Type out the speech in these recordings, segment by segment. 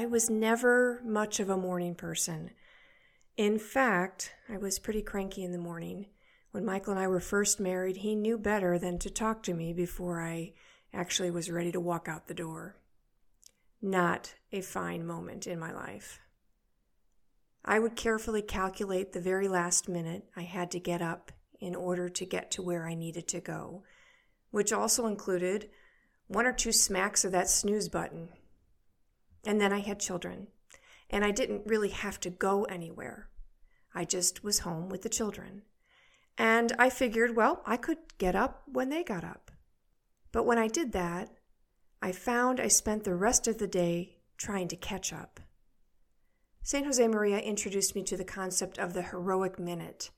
I was never much of a morning person. In fact, I was pretty cranky in the morning. When Michael and I were first married, he knew better than to talk to me before I actually was ready to walk out the door. Not a fine moment in my life. I would carefully calculate the very last minute I had to get up in order to get to where I needed to go, which also included one or two smacks of that snooze button. And then I had children, and I didn't really have to go anywhere. I just was home with the children. And I figured, well, I could get up when they got up. But when I did that, I found I spent the rest of the day trying to catch up. St. Josemaria introduced me to the concept of the heroic minute.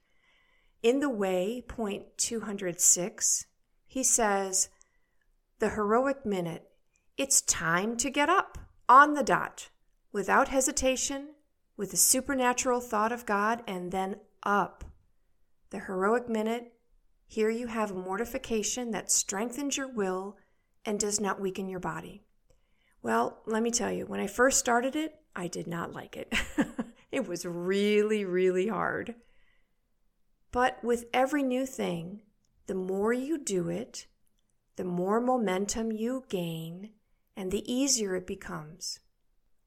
In the way, point 206, he says, The heroic minute, it's time to get up on the dot, without hesitation, with a supernatural thought of God, and then up. The heroic minute, here you have a mortification that strengthens your will and does not weaken your body. Well, let me tell you, when I first started it, I did not like it. it was really, really hard. But with every new thing, the more you do it, the more momentum you gain, and the easier it becomes.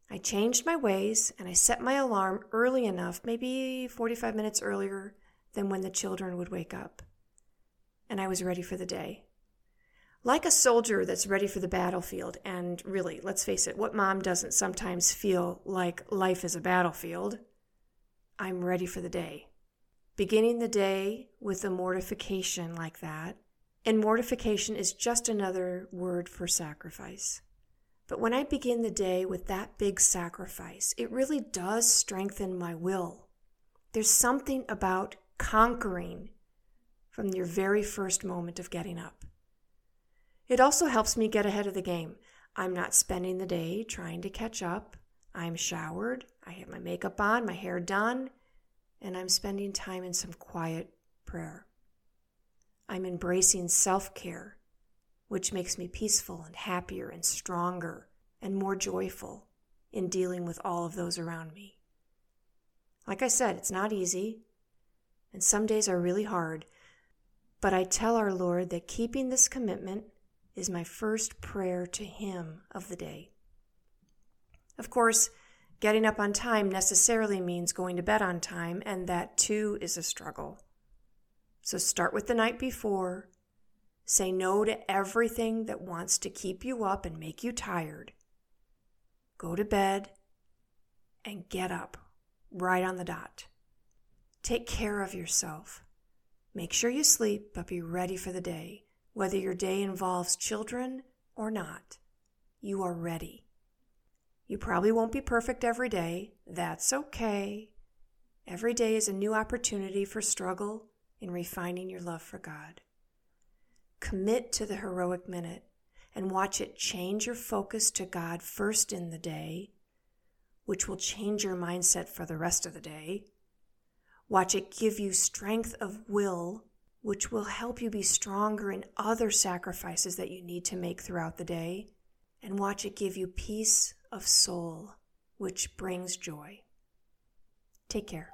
I changed my ways and I set my alarm early enough, maybe 45 minutes earlier than when the children would wake up. And I was ready for the day like a soldier that's ready for the battlefield. And really, let's face it, what mom doesn't sometimes feel like life is a battlefield? I'm ready for the day. Beginning the day with a mortification like that, and mortification is just another word for sacrifice. But when I begin the day with that big sacrifice, it really does strengthen my will. There's something about conquering from your very first moment of getting up. It also helps me get ahead of the game. I'm not spending the day trying to catch up. I'm showered, I have my makeup on, my hair done, and I'm spending time in some quiet prayer. I'm embracing self care, which makes me peaceful and happier and stronger and more joyful in dealing with all of those around me. Like I said, it's not easy, and some days are really hard, but I tell our Lord that keeping this commitment is my first prayer to Him of the day. Of course, getting up on time necessarily means going to bed on time, and that too is a struggle. So start with the night before. Say no to everything that wants to keep you up and make you tired. Go to bed and get up right on the dot. Take care of yourself. Make sure you sleep, but be ready for the day. Whether your day involves children or not, you are ready. You probably won't be perfect every day. That's okay. Every day is a new opportunity for struggle in refining your love for God. Commit to the heroic minute and watch it change your focus to God first in the day, which will change your mindset for the rest of the day. Watch it give you strength of will which will help you be stronger in other sacrifices that you need to make throughout the day, and watch it give you peace of soul, which brings joy. Take care.